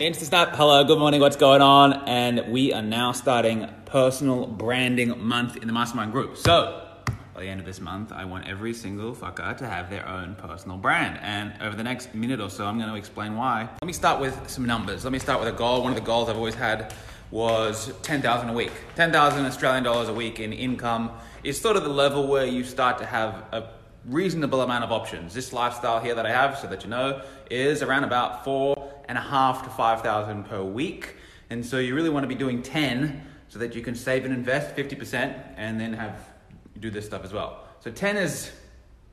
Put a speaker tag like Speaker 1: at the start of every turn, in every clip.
Speaker 1: InstaSnap, hello, good morning, what's going on? And we are now starting personal branding month in the mastermind group. So, by the end of this month, I want every single fucker to have their own personal brand. And over the next minute or so, I'm going to explain why. Let me start with some numbers. Let me start with a goal. One of the goals I've always had was 10,000 a week. 10,000 Australian dollars a week in income is sort of the level where you start to have a reasonable amount of options. This lifestyle here that I have, so that you know, is around about four and a half to 5,000 per week. And so you really want to be doing 10 so that you can save and invest 50% and then have do this stuff as well. So 10 is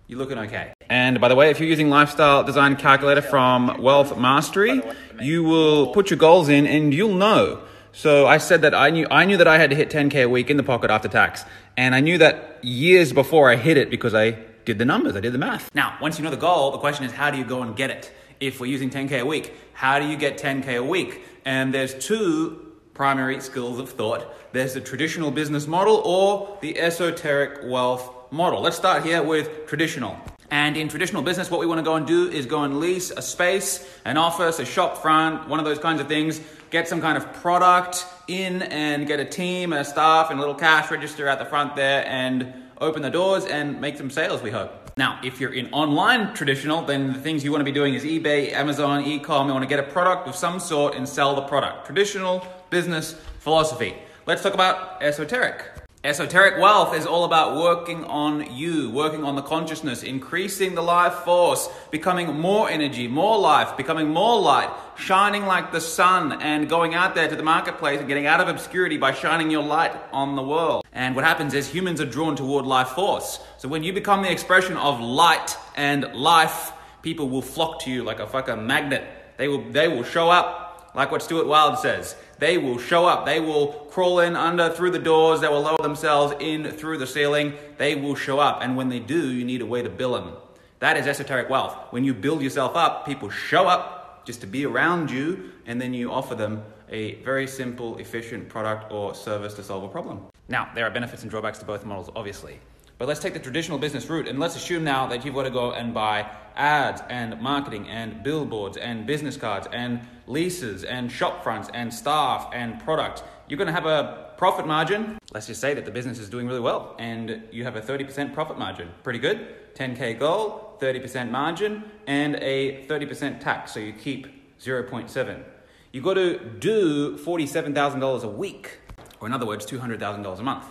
Speaker 1: you're looking okay. And by the way, if you're using lifestyle design calculator from Wealth Mastery, you will put your goals in and you'll know. So I said that I knew I knew that I had to hit 10k a week in the pocket after tax. And I knew that years before I hit it because I did the numbers, I did the math. Now, once you know the goal, the question is how do you go and get it? if we're using 10K a week. How do you get 10K a week? And there's two primary schools of thought there's the traditional business model or the esoteric wealth model. Let's start here with traditional. And in traditional business, what we want to go and do is go and lease a space, an office, a shop front, one of those kinds of things, get some kind of product in and get a team and a staff and a little cash register at the front there and open the doors and make some sales, we hope. Now, if you're in online traditional, then the things you want to be doing is eBay, Amazon, e-com. You want to get a product of some sort and sell the product. Traditional business philosophy. Let's talk about esoteric. Esoteric wealth is all about working on you, working on the consciousness, increasing the life force, becoming more energy, more life, becoming more light, shining like the sun, and going out there to the marketplace and getting out of obscurity by shining your light on the world. And what happens is humans are drawn toward life force. So when you become the expression of light and life, people will flock to you like a fucking magnet. They will, they will show up like what Stuart Wilde says. They will show up. They will crawl in under through the doors. They will lower themselves in through the ceiling. They will show up. And when they do, you need a way to bill them. That is esoteric wealth. When you build yourself up, people show up just to be around you, and then you offer them a very simple, efficient product or service to solve a problem. Now, there are benefits and drawbacks to both models, obviously. But let's take the traditional business route and let's assume now that you've got to go and buy ads and marketing and billboards and business cards and leases and shop fronts and staff and product. You're going to have a profit margin. Let's just say that the business is doing really well and you have a 30% profit margin. Pretty good. 10K goal, 30% margin, and a 30% tax. So you keep 0.7. You've got to do $47,000 a week, or in other words, $200,000 a month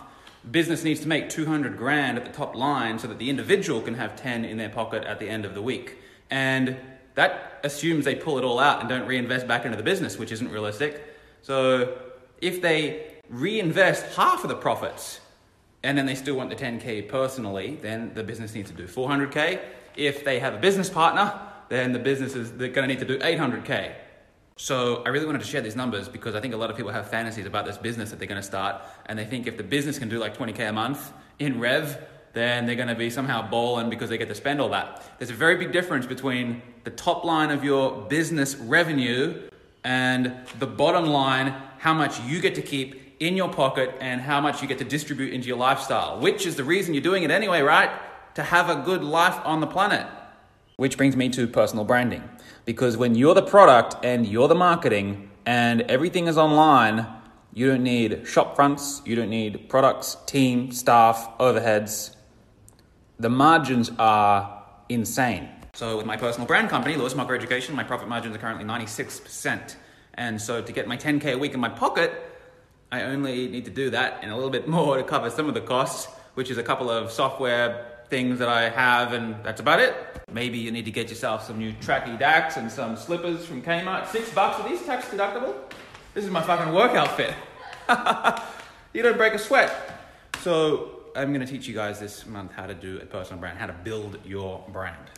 Speaker 1: business needs to make 200 grand at the top line so that the individual can have 10 in their pocket at the end of the week. And that assumes they pull it all out and don't reinvest back into the business, which isn't realistic. So if they reinvest half of the profits and then they still want the 10K personally, then the business needs to do 400K. If they have a business partner, then the business is going to need to do 800K. So I really wanted to share these numbers because I think a lot of people have fantasies about this business that they're going to start, and they think if the business can do like 20k a month in rev, then they're going to be somehow balling because they get to spend all that. There's a very big difference between the top line of your business revenue and the bottom line, how much you get to keep in your pocket and how much you get to distribute into your lifestyle, which is the reason you're doing it anyway, right? To have a good life on the planet. Which brings me to personal branding. Because when you're the product and you're the marketing and everything is online, you don't need shop fronts, you don't need products, team, staff, overheads. The margins are insane. So with my personal brand company, Lewis Mocker Education, my profit margins are currently 96%. And so to get my 10K a week in my pocket, I only need to do that and a little bit more to cover some of the costs, which is a couple of software things that I have, and that's about it. Maybe you need to get yourself some new tracky dacks and some slippers from Kmart. Six bucks. Are these tax deductible? This is my fucking work outfit. you don't break a sweat. So I'm going to teach you guys this month how to do a personal brand, how to build your brand.